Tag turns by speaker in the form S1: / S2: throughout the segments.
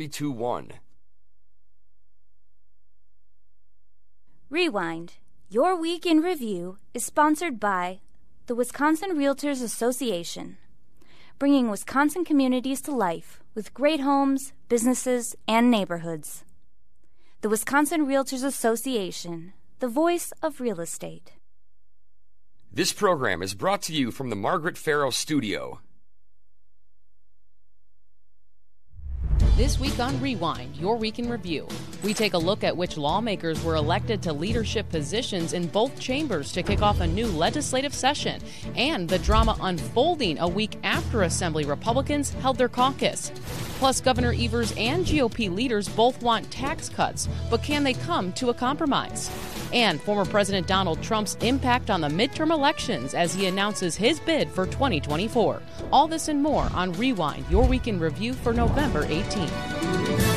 S1: 321.
S2: Rewind. Your Week in Review is sponsored by the Wisconsin Realtors Association, bringing Wisconsin communities to life with great homes, businesses, and neighborhoods. The Wisconsin Realtors Association, the voice of real estate.
S1: This program is brought to you from the Margaret Farrow Studio.
S3: This week on Rewind, your week in review, we take a look at which lawmakers were elected to leadership positions in both chambers to kick off a new legislative session and the drama unfolding a week after Assembly Republicans held their caucus. Plus, Governor Evers and GOP leaders both want tax cuts, but can they come to a compromise? And former President Donald Trump's impact on the midterm elections as he announces his bid for 2024. All this and more on Rewind, your week in review for November 18th day.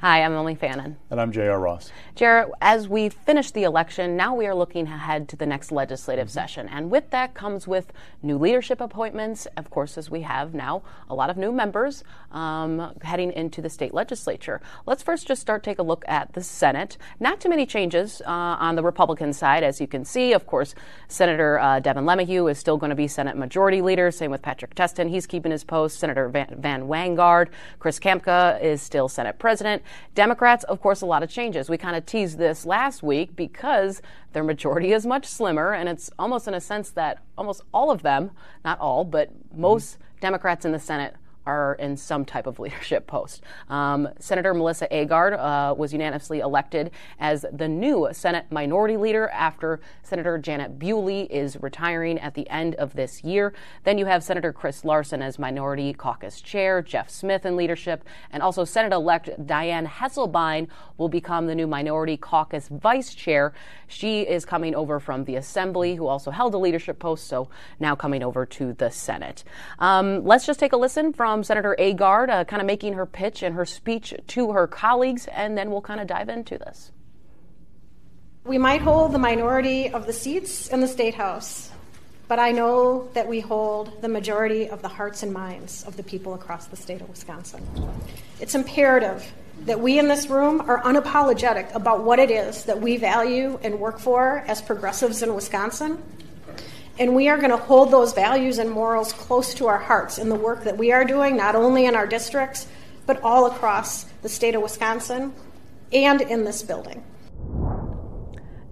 S4: Hi, I'm Emily Fannin.
S5: And I'm J.R. Ross.
S4: JR, as we finish the election, now we are looking ahead to the next legislative mm-hmm. session. And with that comes with new leadership appointments, of course, as we have now a lot of new members um, heading into the state legislature. Let's first just start take a look at the Senate. Not too many changes uh, on the Republican side, as you can see. Of course, Senator uh, Devin LeMahieu is still going to be Senate Majority Leader. Same with Patrick Testin. He's keeping his post. Senator Van, Van Wanggaard. Chris Kapenga is still Senate President. Democrats, of course, a lot of changes. We kind of teased this last week because their majority is much slimmer, and it's almost in a sense that almost all of them, not all, but most. Democrats in the Senate are in some type of leadership post. Um, Senator Melissa Agard uh, was unanimously elected as the new Senate Minority Leader after Senator Janet Bewley is retiring at the end of this year. Then you have Senator Chris Larson as Minority Caucus Chair, Jeff Smith in leadership, and also Senate elect Diane Hesselbein will become the new Minority Caucus Vice Chair. She is coming over from the Assembly, who also held a leadership post, so now coming over to the Senate. Um, let's just take a listen from from Senator Agard, uh, kind of making her pitch and her speech to her colleagues, and then we'll kind of dive into this.
S6: We might hold the minority of the seats in the State House, but I know that we hold the majority of the hearts and minds of the people across the state of Wisconsin. It's imperative that we in this room are unapologetic about what it is that we value and work for as progressives in Wisconsin and we are going to hold those values and morals close to our hearts in the work that we are doing, not only in our districts, but all across the state of Wisconsin and in this building.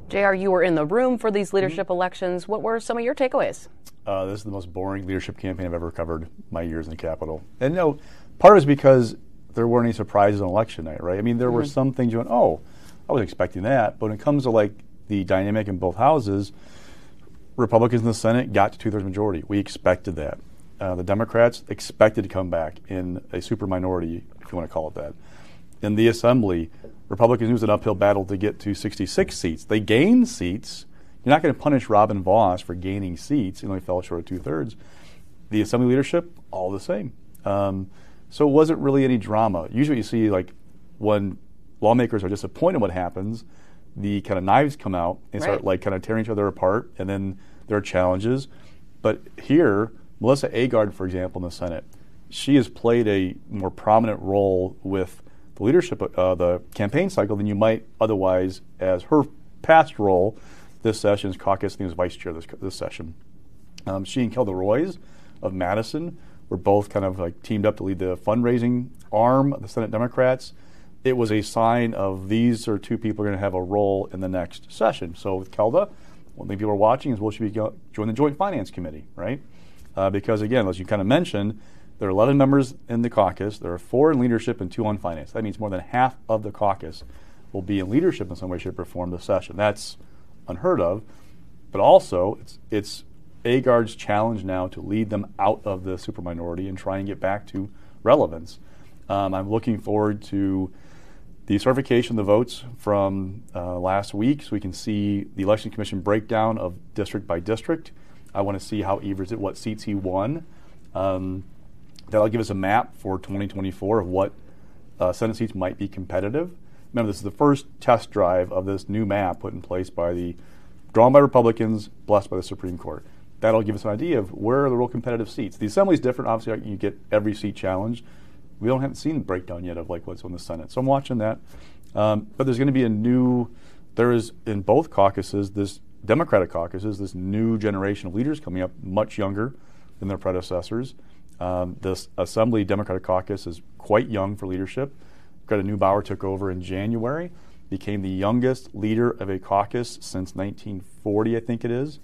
S4: JR, you were in the room for these leadership mm-hmm. elections. What were some of your takeaways?
S5: Uh, this is the most boring leadership campaign I've ever covered my years in the Capitol. And no, part is because there weren't any surprises on election night, right? I mean, there mm-hmm. were some things you went, oh, I was expecting that. But when it comes to like the dynamic in both houses, Republicans in the Senate got to two thirds majority. We expected that. Uh, the Democrats expected to come back in a super minority, if you want to call it that. In the Assembly, Republicans used an uphill battle to get to 66 seats. They gained seats. You're not going to punish Robin Vos for gaining seats. He only fell short of two thirds. The Assembly leadership, all the same. Um, so it wasn't really any drama. Usually, you see like when lawmakers are disappointed, what happens the kind of knives come out and right. start like kind of tearing each other apart, and then there are challenges. But here, Melissa Agard, for example, in the Senate, she has played a more prominent role with the leadership of uh, the campaign cycle than you might otherwise as her past role this session as caucus and as vice chair this, this session. Um, she and Kelda Roys of Madison were both kind of like teamed up to lead the fundraising arm of the Senate Democrats it was a sign of these are two people are going to have a role in the next session. So with Kelda, one thing people are watching is will she be join the Joint Finance Committee, right? Uh, because again, as you kind of mentioned, there are 11 members in the caucus. There are four in leadership and two on finance. That means more than half of the caucus will be in leadership in some way, shape, or form this session. That's unheard of. But also, it's, it's Agard's challenge now to lead them out of the super minority and try and get back to relevance. Um, I'm looking forward to the certification of the votes from uh, last week so we can see the election commission breakdown of district by district. I want to see how Evers did, what seats he won. Um, that'll give us a map for 2024 of what uh, Senate seats might be competitive. Remember, this is the first test drive of this new map put in place by the drawn by Republicans, blessed by the Supreme Court. That'll give us an idea of where are the real competitive seats. The assembly is different. Obviously, you get every seat challenged we don't haven't seen the breakdown yet of like what's on the Senate. So I'm watching that. Um, but there's going to be a new. There is in both caucuses this Democratic caucuses this new generation of leaders coming up, much younger than their predecessors. Um, this Assembly Democratic Caucus is quite young for leadership. Greta Neubauer took over in January, became the youngest leader of a caucus since 1940, I think it is,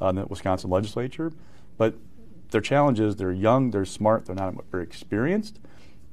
S5: in the Wisconsin legislature. But their challenge is they're young, they're smart, they're not very experienced.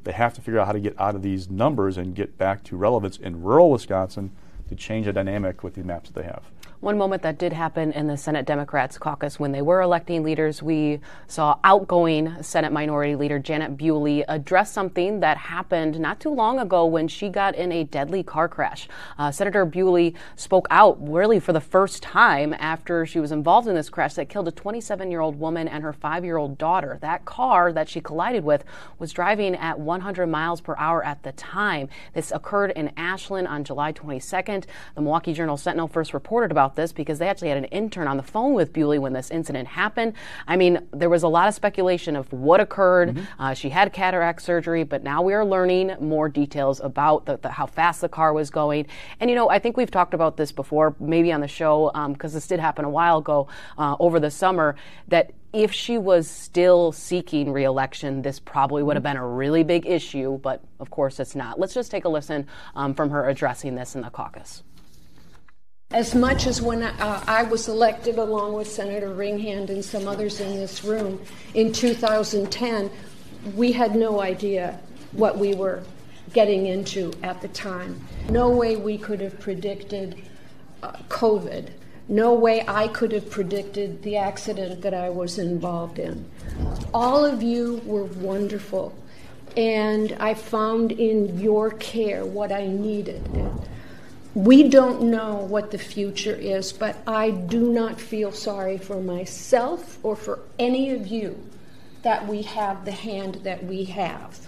S5: They have to figure out how to get out of these numbers and get back to relevance in rural Wisconsin to change the dynamic with the maps that they have.
S4: One moment that did happen in the Senate Democrats caucus when they were electing leaders, we saw outgoing Senate Minority Leader Janet Bewley address something that happened not too long ago when she got in a deadly car crash. Uh, Senator Bewley spoke out really for the first time after she was involved in this crash that killed a 27 year old woman and her five year old daughter. That car that she collided with was driving at 100 miles per hour at the time. This occurred in Ashland on July 22nd. The Milwaukee Journal Sentinel first reported about about this because they actually had an intern on the phone with Bewley when this incident happened. I mean, there was a lot of speculation of what occurred. Mm-hmm. Uh, she had cataract surgery, but now we are learning more details about the, the, how fast the car was going. And, you know, I think we've talked about this before, maybe on the show, because um, this did happen a while ago uh, over the summer, that if she was still seeking reelection, this probably would have been a really big issue, but of course it's not. Let's just take a listen um, from her addressing this in the caucus
S7: as much as when uh, I was elected along with Senator Ringhand and some others in this room in 2010, we had no idea what we were getting into at the time. No way we could have predicted uh, COVID. No way I could have predicted the accident that I was involved in. All of you were wonderful, and I found in your care what I needed we don't know what the future is, but I do not feel sorry for myself or for any of you that we have the hand that we have.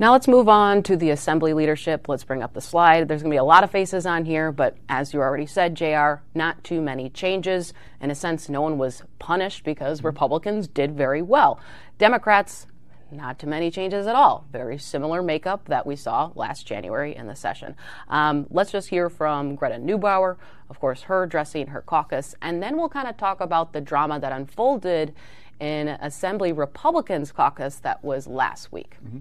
S4: Now let's move on to the assembly leadership. Let's bring up the slide. There's going to be a lot of faces on here, but as you already said, JR, not too many changes. In a sense, no one was punished because Republicans did very well. Democrats not too many changes at all. Very similar makeup that we saw last January in the session. Um, let's just hear from Greta Neubauer, of course, her dressing her caucus, and then we'll kind of talk about the drama that unfolded in Assembly Republicans caucus that was last week. Mm-hmm.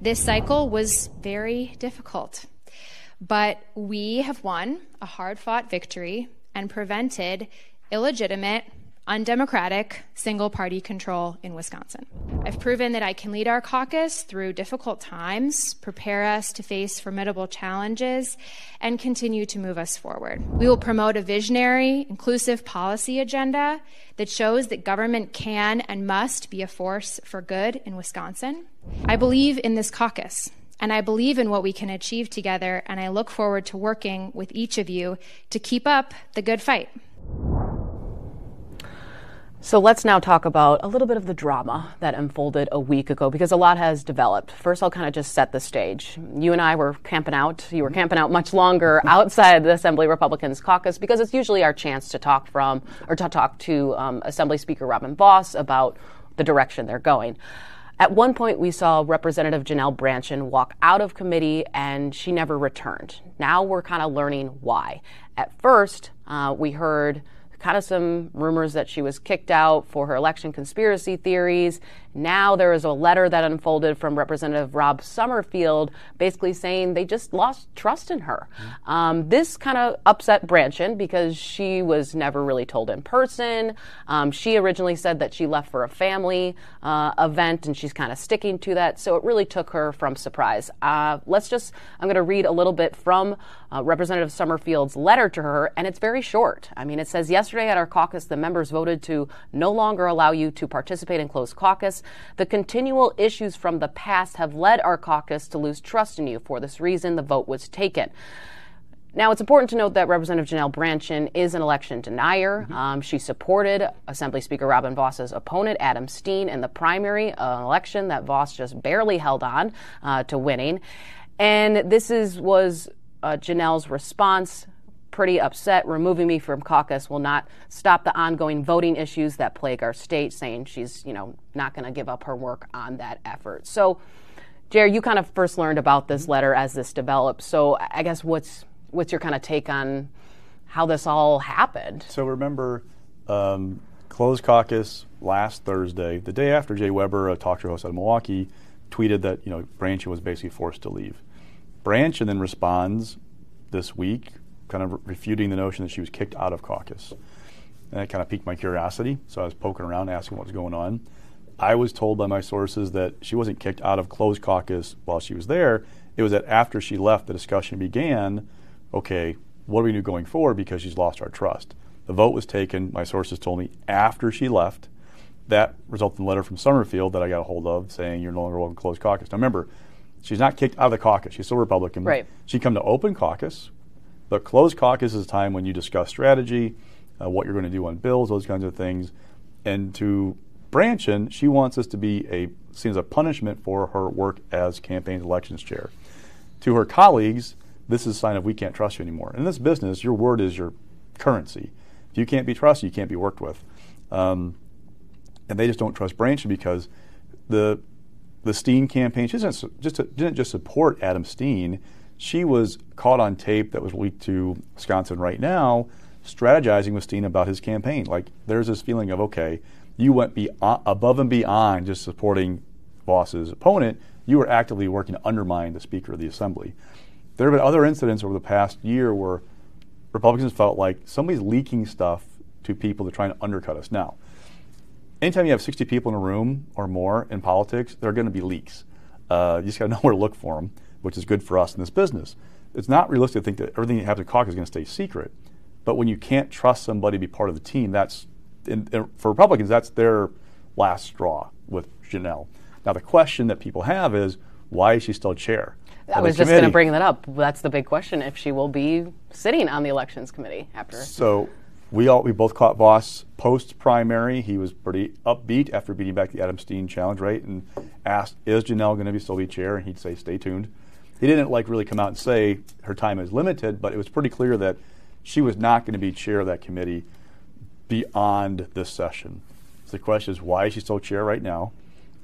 S8: This cycle was very difficult, but we have won a hard fought victory and prevented illegitimate undemocratic single party control in Wisconsin. I've proven that I can lead our caucus through difficult times, prepare us to face formidable challenges, and continue to move us forward. We will promote a visionary, inclusive policy agenda that shows that government can and must be a force for good in Wisconsin. I believe in this caucus. And I believe in what we can achieve together, and I look forward to working with each of you to keep up the good fight.
S4: So let's now talk about a little bit of the drama that unfolded a week ago because a lot has developed. First, I'll kind of just set the stage. You and I were camping out. You were camping out much longer outside the Assembly Republicans caucus because it's usually our chance to talk from or to talk to um, Assembly Speaker Robin Vos about the direction they're going. At one point, we saw Representative Janelle Brandtjen walk out of committee and she never returned. Now we're kind of learning why. At first, uh, we heard kind of some rumors that she was kicked out for her election conspiracy theories. Now there is a letter that unfolded from Representative Rob Summerfield basically saying they just lost trust in her. Mm-hmm. Um, this kind of upset Brandtjen because she was never really told in person. Um, she originally said that she left for a family uh, event and she's kind of sticking to that. So it really took her from surprise. Uh, let's just, I'm going to read a little bit from uh, Representative Summerfield's letter to her, and it's very short. I mean, it says, Yesterday at our caucus, the members voted to no longer allow you to participate in closed caucus. The continual issues from the past have led our caucus to lose trust in you. For this reason, the vote was taken. Now, it's important to note that Representative Janelle Brandtjen is an election denier. Mm-hmm. Um, she supported Assembly Speaker Robin Vos's opponent, Adam Steen, in the primary, an election that Vos just barely held on uh, to winning. And this is was uh, Janel's response pretty upset. Removing me from caucus will not stop the ongoing voting issues that plague our state, saying she's, you know, not going to give up her work on that effort. So, JR, you kind of first learned about this letter as this developed. So, I guess what's what's your kind of take on how this all happened?
S5: So, remember, um, closed caucus last Thursday, the day after Jay Weber, a talk show host out of Milwaukee, tweeted that you know Brandtjen was basically forced to leave. Brandtjen then responds this week, kind of refuting the notion that she was kicked out of caucus. And that kind of piqued my curiosity, so I was poking around asking what was going on. I was told by my sources that she wasn't kicked out of closed caucus while she was there. It was that after she left, the discussion began. Okay, what do we do going forward because she's lost our trust? The vote was taken, my sources told me, after she left. That resulted in a letter from Summerfield that I got a hold of saying you're no longer welcome to closed caucus. Now remember, she's not kicked out of the caucus. She's still Republican.
S4: Right.
S5: She come to open caucus, but closed caucus is a time when you discuss strategy, uh, what you're going to do on bills, those kinds of things. And to Brandtjen, she wants this to be a seen as a punishment for her work as campaign elections chair. To her colleagues, this is a sign of we can't trust you anymore. In this business, your word is your currency. If you can't be trusted, you can't be worked with. Um, and they just don't trust Brandtjen because the the Steen campaign she doesn't just didn't just support Adam Steen. She was caught on tape that was leaked to Wisconsin right now, strategizing with Steen about his campaign. Like there's this feeling of okay, you went be, uh, above and beyond just supporting Vos's opponent. You were actively working to undermine the Speaker of the Assembly. There have been other incidents over the past year where Republicans felt like somebody's leaking stuff to people to try to undercut us. Now, anytime you have 60 people in a room or more in politics, there are going to be leaks. Uh, you just got to know where to look for them, which is good for us in this business. It's not realistic to think that everything you have to caucus is going to stay secret. But when you can't trust somebody to be part of the team, that's in, in, for Republicans, that's their last straw with Janelle. Now, the question that people have is, why is she still chair?
S4: I was just going to bring that up. That's the big question: if she will be sitting on the elections committee after.
S5: So we all we both caught Vos post primary. He was pretty upbeat after beating back the Adam Steen challenge, right? And asked, "Is Janelle going to be still be chair?" And he'd say, "Stay tuned." He didn't like really come out and say her time is limited, but it was pretty clear that she was not going to be chair of that committee beyond this session. So the question is, why is she still chair right now?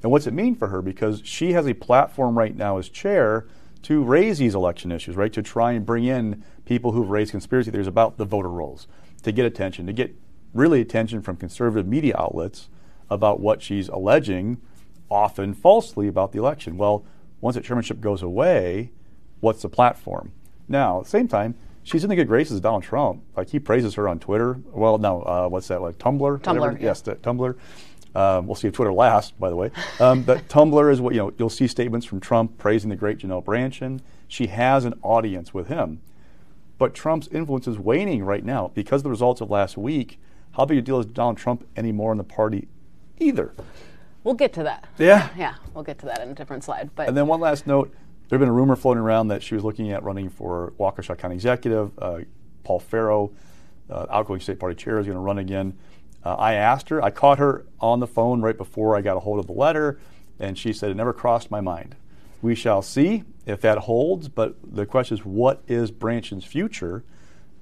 S5: And what's it mean for her? Because she has a platform right now as chair to raise these election issues, right? To try and bring in people who've raised conspiracy theories about the voter rolls, to get attention, to get really attention from conservative media outlets about what she's alleging, often falsely, about the election. Well, once that chairmanship goes away, what's the platform? Now, at the same time, she's in the good graces of Donald Trump. Like he praises her on Twitter. Well, no, uh, what's that? Like Tumblr?
S4: Tumblr.
S5: Yeah. Yes, that Tumblr. Um, we'll see if Twitter lasts, by the way. Um, but Tumblr is what you know. You'll see statements from Trump praising the great Janelle Brandtjen. She has an audience with him, but Trump's influence is waning right now because of the results of last week. How big a deal is Donald Trump anymore in the party? Either.
S4: We'll get to that.
S5: Yeah.
S4: Yeah, we'll get to that in a different slide. But
S5: And then one last note: there had been a rumor floating around that she was looking at running for Waukesha County Executive. Uh, Paul Farrow, uh, outgoing state party chair, is going to run again. Uh, I asked her, I caught her on the phone right before I got a hold of the letter, and she said, It never crossed my mind. We shall see if that holds, but the question is, what is Brandtjen's future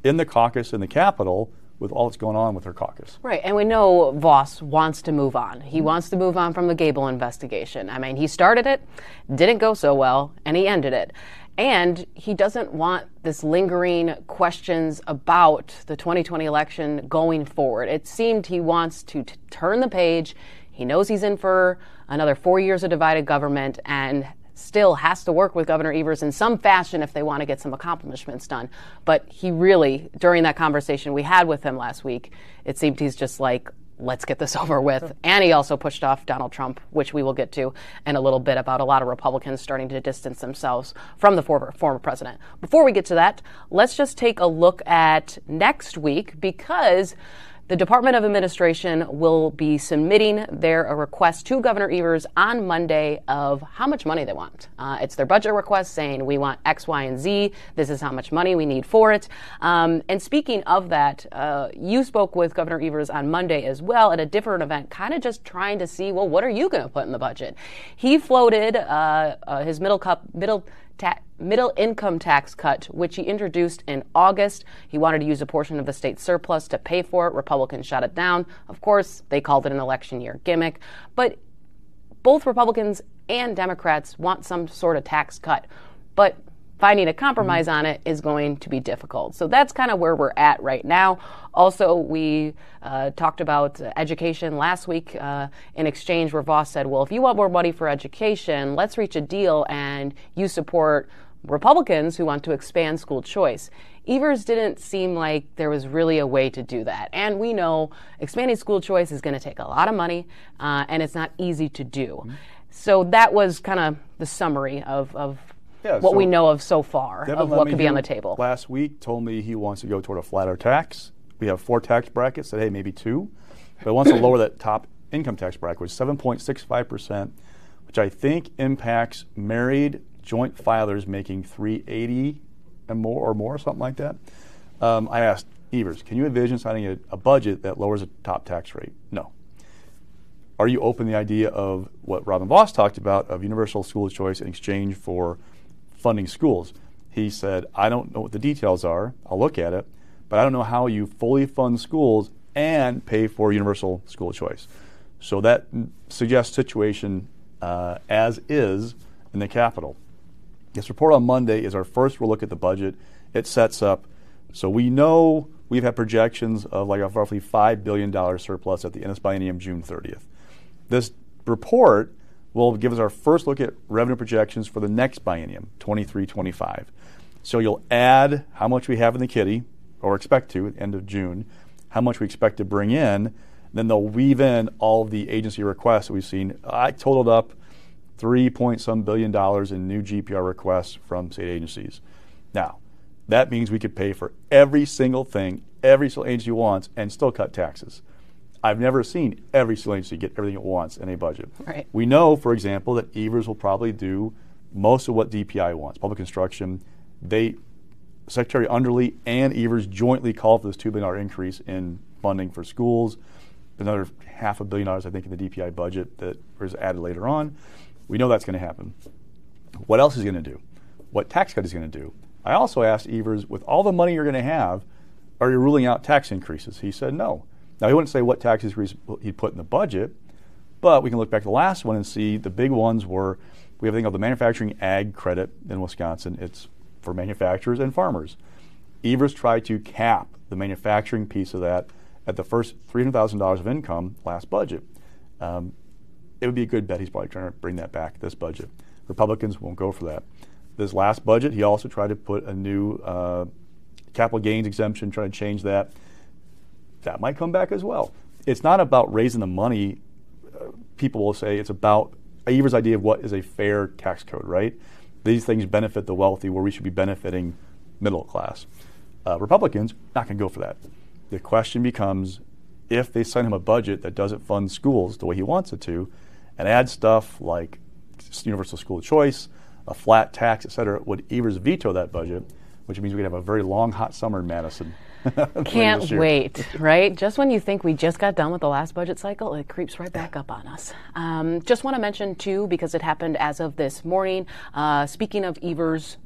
S5: in the caucus in the Capitol with all that's going on with her caucus?
S4: Right, and we know Vos wants to move on. He wants to move on from the Gable investigation. I mean, he started it, didn't go so well, and he ended it. And he doesn't want this lingering questions about the 2020 election going forward. It seemed he wants to t- turn the page. He knows he's in for another four years of divided government and still has to work with Governor Evers in some fashion if they want to get some accomplishments done. But he really, during that conversation we had with him last week, it seemed he's just like, let's get this over with. And he also pushed off Donald Trump, which we will get to in a little bit about a lot of Republicans starting to distance themselves from the former, former president. Before we get to that, let's just take a look at next week because the Department of Administration will be submitting their request to Governor Evers on Monday of how much money they want. Uh, it's their budget request saying we want X, Y, and Z. This is how much money we need for it. Um, and speaking of that, uh, you spoke with Governor Evers on Monday as well at a different event, kind of just trying to see, well, what are you going to put in the budget? He floated uh, uh his middle cup, middle ta- middle income tax cut, which he introduced in August. He wanted to use a portion of the state surplus to pay for it. Republicans shot it down. Of course, they called it an election year gimmick. But both Republicans and Democrats want some sort of tax cut. But finding a compromise mm-hmm. on it is going to be difficult. So that's kind of where we're at right now. Also, we uh, talked about education last week uh, in exchange where Vos said, well, if you want more money for education, let's reach a deal and you support Republicans who want to expand school choice. Evers didn't seem like there was really a way to do that. And we know expanding school choice is going to take a lot of money uh, and it's not easy to do. Mm-hmm. So that was kind of the summary of, of yeah, what so we know of so far Devin of what could be on the table.
S5: Last week told me he wants to go toward a flatter tax. We have four tax brackets. Said hey maybe two, but wants to lower that top income tax bracket, which is 7.65 percent, which I think impacts married joint filers making 380 and more or more, something like that. Um, I asked Evers, can you envision signing a, a budget that lowers the top tax rate? No. Are you open to the idea of what Robin Vos talked about of universal school choice in exchange for funding schools. He said, I don't know what the details are. I'll look at it, but I don't know how you fully fund schools and pay for universal school choice. So that suggests situation uh, as is in the Capitol. This report on Monday is our first look at the budget. It sets up, so we know we've had projections of like a roughly $5 billion surplus at the end of biennium June 30th. This report will give us our first look at revenue projections for the next biennium, 23 25. So you'll add how much we have in the kitty, or expect to at the end of June, how much we expect to bring in, then they'll weave in all the agency requests that we've seen. I totaled up three point some billion dollars in new GPR requests from state agencies. Now, that means we could pay for every single thing every single agency wants and still cut taxes. I've never seen every single agency get everything it wants in a budget.
S4: Right.
S5: We know, for example, that Evers will probably do most of what DPI wants. Public instruction, they Secretary Underly and Evers jointly called for this two billion dollar increase in funding for schools. Another half a billion dollars, I think, in the DPI budget that was added later on. We know that's going to happen. What else is going to do? What tax cut is going to do? I also asked Evers, with all the money you're going to have, are you ruling out tax increases? He said no. Now, he wouldn't say what tax increase he'd put in the budget, but we can look back to the last one and see the big ones were we have a thing called the manufacturing ag credit in Wisconsin. It's for manufacturers and farmers. Evers tried to cap the manufacturing piece of that at the first $300,000 of income last budget. Um, it would be a good bet he's probably trying to bring that back this budget. Republicans won't go for that. This last budget, he also tried to put a new uh, capital gains exemption, trying to change that that might come back as well. It's not about raising the money. Uh, people will say it's about Evers' idea of what is a fair tax code, right? These things benefit the wealthy where we should be benefiting middle class. Uh, Republicans not going to go for that. The question becomes if they send him a budget that doesn't fund schools the way he wants it to, and add stuff like universal school choice, a flat tax, et cetera, would Evers veto that budget, which means we could have a very long, hot summer in Madison.
S4: Can't wait, right? Just when you think we just got done with the last budget cycle, it creeps right back up on us. Um, just want to mention, too, because it happened as of this morning, uh, speaking of Evers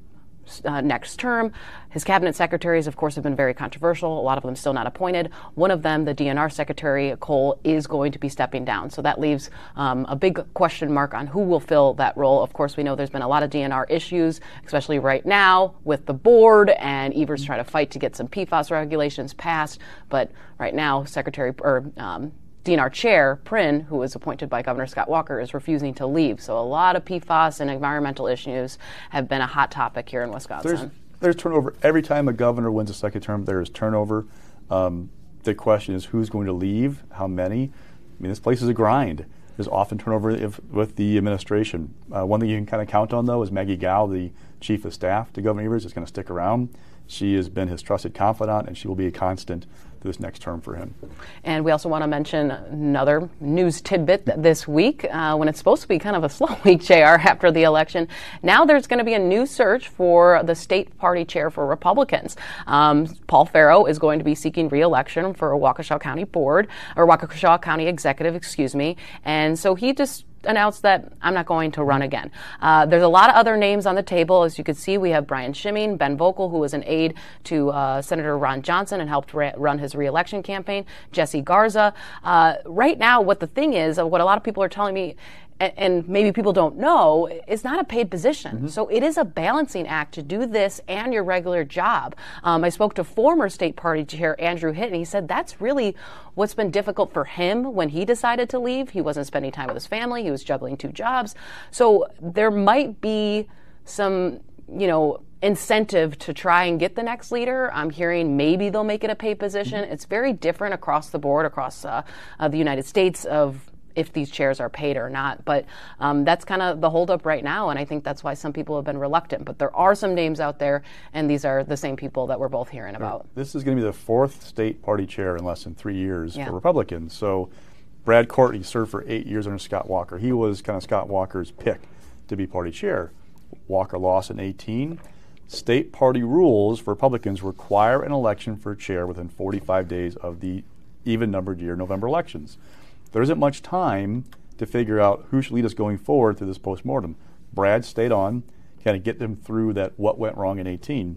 S4: uh, next term. His cabinet secretaries, of course, have been very controversial. A lot of them still not appointed. One of them, the DNR secretary, Cole, is going to be stepping down. So that leaves um, a big question mark on who will fill that role. Of course, we know there's been a lot of DNR issues, especially right now with the board, and Evers trying to fight to get some PFAS regulations passed. But right now, Secretary or um, DNR chair, Pryn, who was appointed by Governor Scott Walker, is refusing to leave. So a lot of PFAS and environmental issues have been a hot topic here in Wisconsin.
S5: There's, there's turnover. Every time a governor wins a second term, there is turnover. Um, the question is who's going to leave, how many. I mean, this place is a grind. There's often turnover if, with the administration. Uh, one thing you can kind of count on, though, is Maggie Gau, the chief of staff to Governor Evers, is going to stick around. She has been his trusted confidant, and she will be a constant this next term for him.
S4: And we also want to mention another news tidbit this week uh, when it's supposed to be kind of a slow week, JR, after the election. Now there's going to be a new search for the state party chair for Republicans. Um, Paul Farrow is going to be seeking reelection for a Waukesha County board, or Waukesha County executive, excuse me. And so he just announced that I'm not going to run again. Uh, there's a lot of other names on the table. As you can see, we have Brian Schimming, Ben Vogel, who was an aide to uh, Senator Ron Johnson and helped ra- run his reelection campaign, Jesse Garza. Uh, right now, what the thing is, what a lot of people are telling me and maybe people don't know, it's not a paid position. Mm-hmm. So it is a balancing act to do this and your regular job. Um, I spoke to former state party chair Andrew Hitt, and he said that's really what's been difficult for him when he decided to leave. He wasn't spending time with his family, he was juggling two jobs. So there might be some, you know, incentive to try and get the next leader. I'm hearing maybe they'll make it a paid position. Mm-hmm. It's very different across the board, across uh, uh, the United States of if these chairs are paid or not. But um, that's kind of the holdup right now, and I think that's why some people have been reluctant. But there are some names out there, and these are the same people that we're both hearing about.
S5: This is going to be the fourth state party chair in less than three years yeah. for Republicans. So Brad Courtney served for eight years under Scott Walker. He was kind of Scott Walker's pick to be party chair. Walker lost in 18. State party rules for Republicans require an election for chair within 45 days of the even numbered year November elections there isn't much time to figure out who should lead us going forward through this postmortem. Brad stayed on, kind of get them through that what went wrong in 18.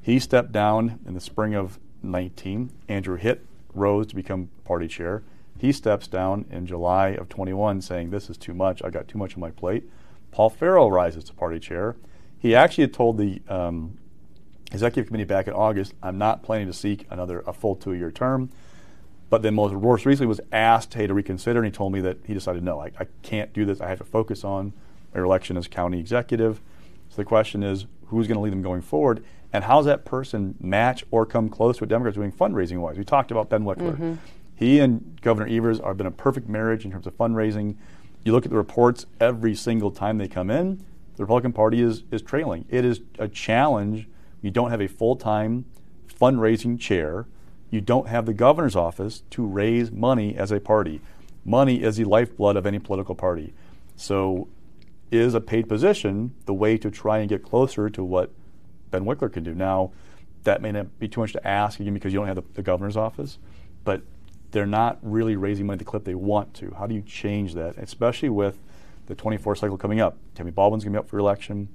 S5: He stepped down in the spring of 19. Andrew Hitt rose to become party chair. He steps down in July of 21, saying, This is too much. I got too much on my plate. Paul Farrow rises to party chair. He actually had told the um, executive committee back in August, I'm not planning to seek another a full two year term. But then most, most recently was asked, hey, to reconsider, and he told me that he decided, no, I, I can't do this. I have to focus on my election as county executive. So the question is, who's going to lead them going forward? And how does that person match or come close to what Democrats are doing fundraising wise? We talked about Ben Wickler. Mm-hmm. He and Governor Evers have been a perfect marriage in terms of fundraising. You look at the reports every single time they come in, the Republican Party is, is trailing. It is a challenge. You don't have a full time fundraising chair you don't have the governor's office to raise money as a party. Money is the lifeblood of any political party. So, is a paid position the way to try and get closer to what Ben Wickler can do? Now, that may not be too much to ask again because you don't have the, the governor's office, but they're not really raising money the clip they want to. How do you change that, especially with the 24 cycle coming up? Tammy Baldwin's going to be up for election.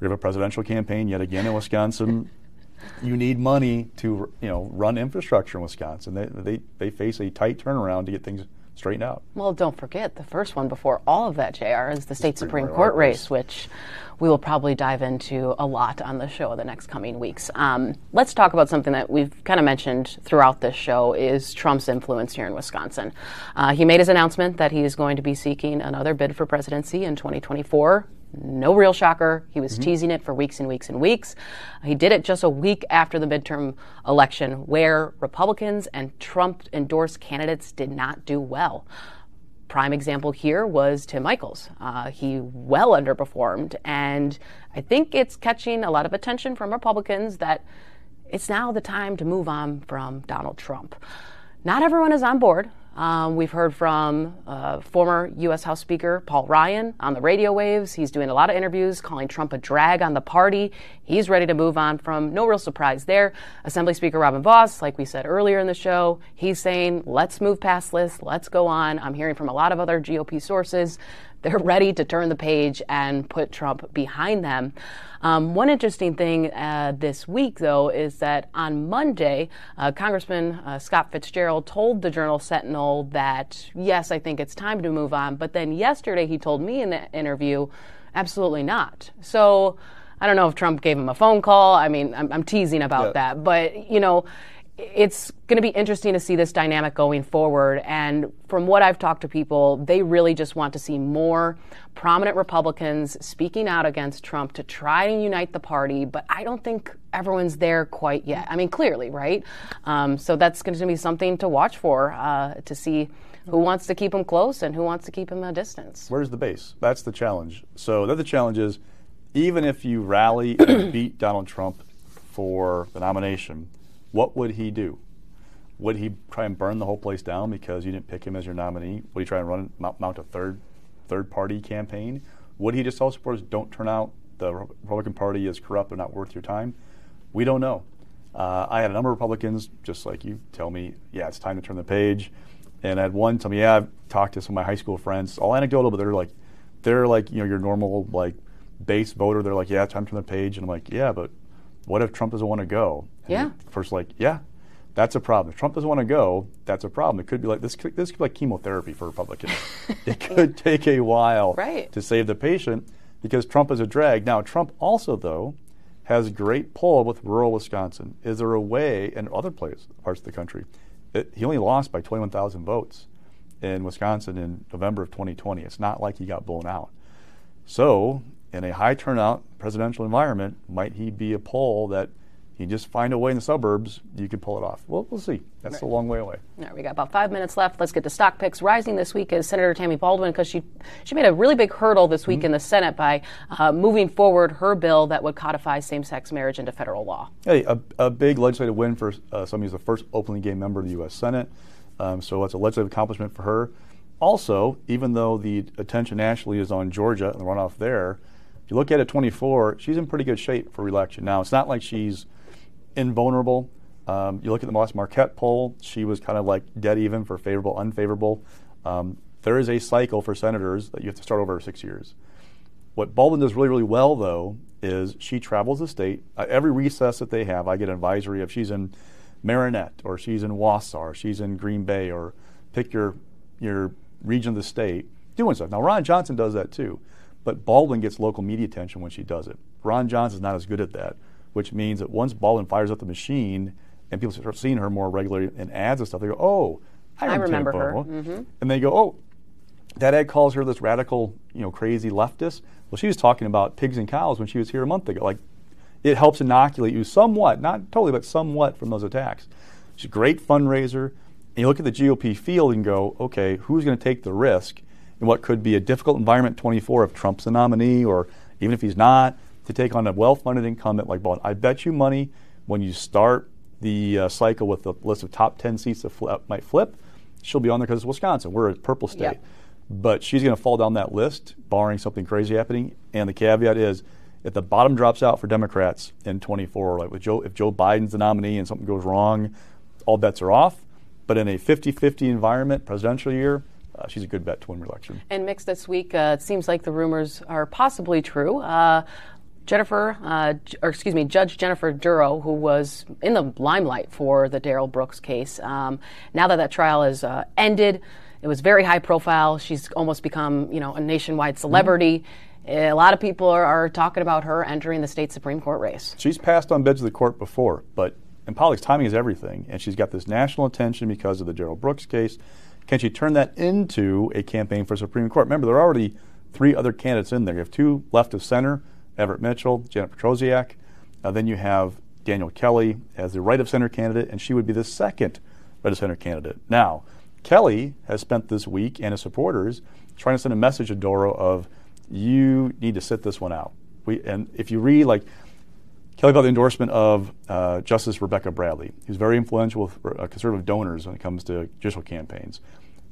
S5: We have a presidential campaign yet again in Wisconsin you need money to you know run infrastructure in Wisconsin. They, they, they face a tight turnaround to get things straightened out.
S4: Well, don't forget the first one before all of that, JR, is the state Supreme, Supreme Court race, which we will probably dive into a lot on the show in the next coming weeks. Um, let's talk about something that we've kind of mentioned throughout this show is Trump's influence here in Wisconsin. Uh, he made his announcement that he is going to be seeking another bid for presidency in 2024. No real shocker. He was mm-hmm. teasing it for weeks and weeks and weeks. He did it just a week after the midterm election, where Republicans and Trump endorsed candidates did not do well. Prime example here was Tim Michaels. Uh, he well underperformed, and I think it's catching a lot of attention from Republicans that it's now the time to move on from Donald Trump. Not everyone is on board. Um, we've heard from uh, former U.S. House Speaker Paul Ryan on the radio waves. He's doing a lot of interviews, calling Trump a drag on the party. He's ready to move on from no real surprise there. Assembly Speaker Robin Vos, like we said earlier in the show, he's saying, let's move past this, let's go on. I'm hearing from a lot of other GOP sources they're ready to turn the page and put Trump behind them. Um, one interesting thing uh, this week, though, is that on Monday, uh, Congressman uh, Scott Fitzgerald told the Journal Sentinel that, yes, I think it's time to move on. But then yesterday, he told me in the interview, absolutely not. So, I don't know if Trump gave him a phone call. I mean, I'm, I'm teasing about yeah. that. But, you know, it's going to be interesting to see this dynamic going forward. And from what I've talked to people, they really just want to see more prominent Republicans speaking out against Trump to try and unite the party. But I don't think everyone's there quite yet. I mean, clearly, right? Um, so that's going to be something to watch for uh, to see who wants to keep him close and who wants to keep him a distance.
S5: Where's the base? That's the challenge. So the challenge is even if you rally and beat Donald Trump for the nomination what would he do? Would he try and burn the whole place down because you didn't pick him as your nominee? Would he try and run mount a third third party campaign? Would he just tell supporters don't turn out? The Republican Party is corrupt and not worth your time. We don't know. Uh, I had a number of Republicans, just like you, tell me, yeah, it's time to turn the page. And I had one tell me, yeah, I've talked to some of my high school friends, all anecdotal, but they're like, they're like, you know, your normal like base voter. They're like, yeah, time to turn the page. And I'm like, yeah, but what if Trump doesn't want to go?
S4: Yeah.
S5: First, like, yeah, that's a problem. If Trump doesn't want to go, that's a problem. It could be like this. Could, this could be like chemotherapy for Republicans. it could take a while
S4: Right.
S5: to save the patient because Trump is a drag. Now, Trump also though has great pull with rural Wisconsin. Is there a way in other places, parts of the country? It, he only lost by 21,000 votes in Wisconsin in November of 2020. It's not like he got blown out. So, in a high turnout presidential environment, might he be a poll that you just find a way in the suburbs, you could pull it off? Well, we'll see. That's a long way away.
S4: All right, we got about five minutes left. Let's get to stock picks. Rising this week is Senator Tammy Baldwin because she she made a really big hurdle this week in the Senate by uh, moving forward her bill that would codify same-sex marriage into federal law.
S5: Hey, a, a big legislative win for uh, somebody who's the first openly gay member of the U.S. Senate. Um, so it's a legislative accomplishment for her. Also, even though the attention nationally is on Georgia and the runoff there, if you look at it 24, she's in pretty good shape for reelection. Now, it's not like she's invulnerable. Um, you look at the last Marquette poll, she was kind of like dead even for favorable, unfavorable. Um, there is a cycle for senators that you have to start over six years. What Baldwin does really, really well, though, is she travels the state. Uh, every recess that they have, I get an advisory if she's in Marinette or she's in Wausau or she's in Green Bay or pick your your region of the state doing stuff. Now, Ron Johnson does that too, but Baldwin gets local media attention when she does it. Ron Johnson's not as good at that, which means that once Baldwin fires up the machine and people start seeing her more regularly in ads and stuff, they go, "Oh, I
S4: I
S5: remember,
S4: her.
S5: Baldwin." Mm-hmm. and they go, "Oh, that ad calls her this radical, you know, crazy leftist. Well, she was talking about pigs and cows when she was here a month ago. Like, it helps inoculate you somewhat, not totally, but somewhat from those attacks. She's a great fundraiser. And you look at the GOP field and go, okay, who's going to take the risk in what could be a difficult environment 24 if Trump's the nominee or even if he's not, to take on a well funded incumbent like Baldwin? I bet you money when you start the uh, cycle with the list of top 10 seats that flip, might flip, she'll be on there because it's Wisconsin. We're a purple state.
S4: Yep.
S5: But she's going to fall down that list, barring something crazy happening. And the caveat is, if the bottom drops out for Democrats in 24, like with Joe, if Joe Biden's the nominee and something goes wrong, all bets are off. But in a 50-50 environment, presidential year, uh, she's a good bet to win re-election.
S4: And mixed this week, uh, it seems like the rumors are possibly true. Uh, Jennifer, uh, or excuse me, Judge Jennifer Dorow, who was in the limelight for the Darrell Brooks case, um, now that that trial is uh, ended, it was very high profile. She's almost become, you know, a nationwide celebrity. A lot of people are, are talking about her entering the state Supreme Court race.
S5: She's passed on bids of the court before, but in politics, timing is everything. And she's got this national attention because of the Darrell Brooks case. Can she turn that into a campaign for Supreme Court? Remember, there are already three other candidates in there. You have two left of center, Everett Mitchell, Janet Protasiewicz. Uh, then you have Daniel Kelly as the right of center candidate, and she would be the second right of center candidate. Now, Kelly has spent this week and his supporters trying to send a message to Dorow of you need to sit this one out. We, and if you read like Kelly got the endorsement of uh, Justice Rebecca Bradley, who's very influential with uh, conservative donors when it comes to judicial campaigns.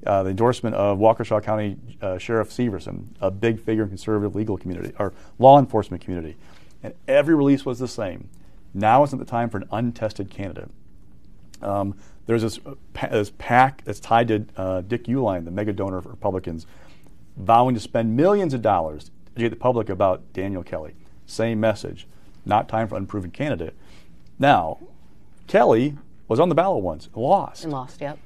S5: Uh, the endorsement of Waukesha County uh, Sheriff Severson, a big figure in conservative legal community or law enforcement community, and every release was the same. Now isn't the time for an untested candidate. Um, there's this, uh, this PAC that's tied to uh, Dick Uihlein, the mega donor for Republicans, vowing to spend millions of dollars to educate the public about Daniel Kelly. Same message. Not time for unproven candidate. Now, Kelly was on the ballot once, lost.
S4: And lost, yep.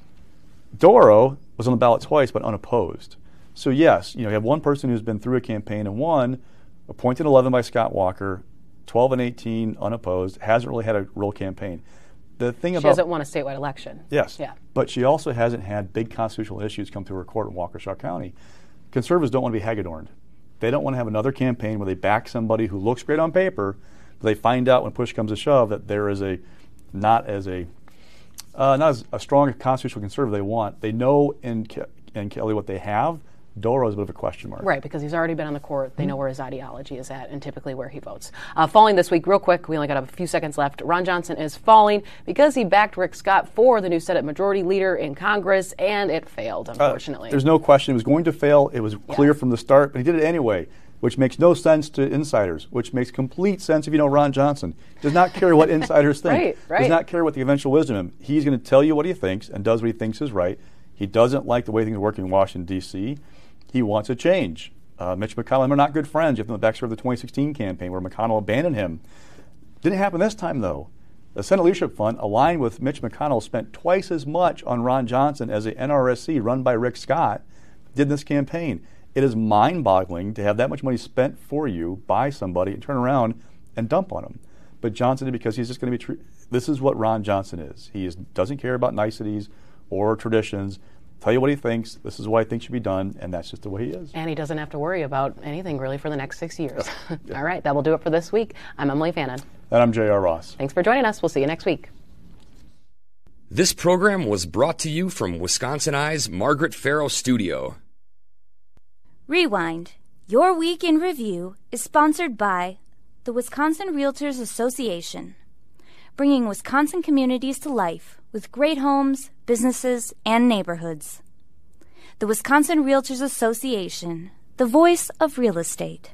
S5: Dorow was on the ballot twice, but unopposed. So yes, you know, you have one person who's been through a campaign and won, appointed 11 by Scott Walker, 12 and 18 unopposed, hasn't really had a real campaign. The thing about
S4: She
S5: about
S4: hasn't won a statewide election.
S5: Yes.
S4: Yeah.
S5: But she also hasn't had big constitutional issues come through her court in Waukesha County. Conservatives don't want to be Hagedorned. They don't want to have another campaign where they back somebody who looks great on paper, but they find out when push comes to shove that there is a not as a uh, not as a strong constitutional conservative they want. They know in Ke- in Kelly what they have. Dorow is a bit of a question mark.
S4: Right, because he's already been on the court. They know where his ideology is at and typically where he votes. Uh, falling this week, real quick, we only got a few seconds left. Ron Johnson is falling because he backed Rick Scott for the new Senate Majority Leader in Congress, and it failed,
S5: Uh,
S4: unfortunately.
S5: there's no question it was going to fail. It was clear from the start, but he did it anyway, which makes no sense to insiders, which makes complete sense if you know Ron Johnson. Does not care what insiders think.
S4: Right, right.
S5: Does not care what the eventual wisdom is. He's going to tell you what he thinks and does what he thinks is right. He doesn't like the way things are working in Washington, D.C. He wants a change. Uh, Mitch McConnell and are not good friends. You have the look back of the 2016 campaign where McConnell abandoned him. Didn't happen this time, though. The Senate Leadership Fund, aligned with Mitch McConnell, spent twice as much on Ron Johnson as the NRSC run by Rick Scott did in this campaign. It is mind boggling to have that much money spent for you by somebody and turn around and dump on them. But Johnson did because he's just going to be. Tre- this is what Ron Johnson is. He is, doesn't care about niceties or traditions tell you what he thinks. This is what I think should be done, and that's just the way he is.
S4: And he doesn't have to worry about anything really for the next six years. Yeah. All right, that will do it for this week. I'm Emily Fannin.
S5: And I'm J.R. Ross.
S4: Thanks for joining us. We'll see you next week.
S1: This program was brought to you from Wisconsin Eye's Margaret Farrow Studio.
S2: Rewind. Your Week in Review is sponsored by the Wisconsin Realtors Association, bringing Wisconsin communities to life with great homes, businesses, and neighborhoods. The Wisconsin Realtors Association, the voice of real estate.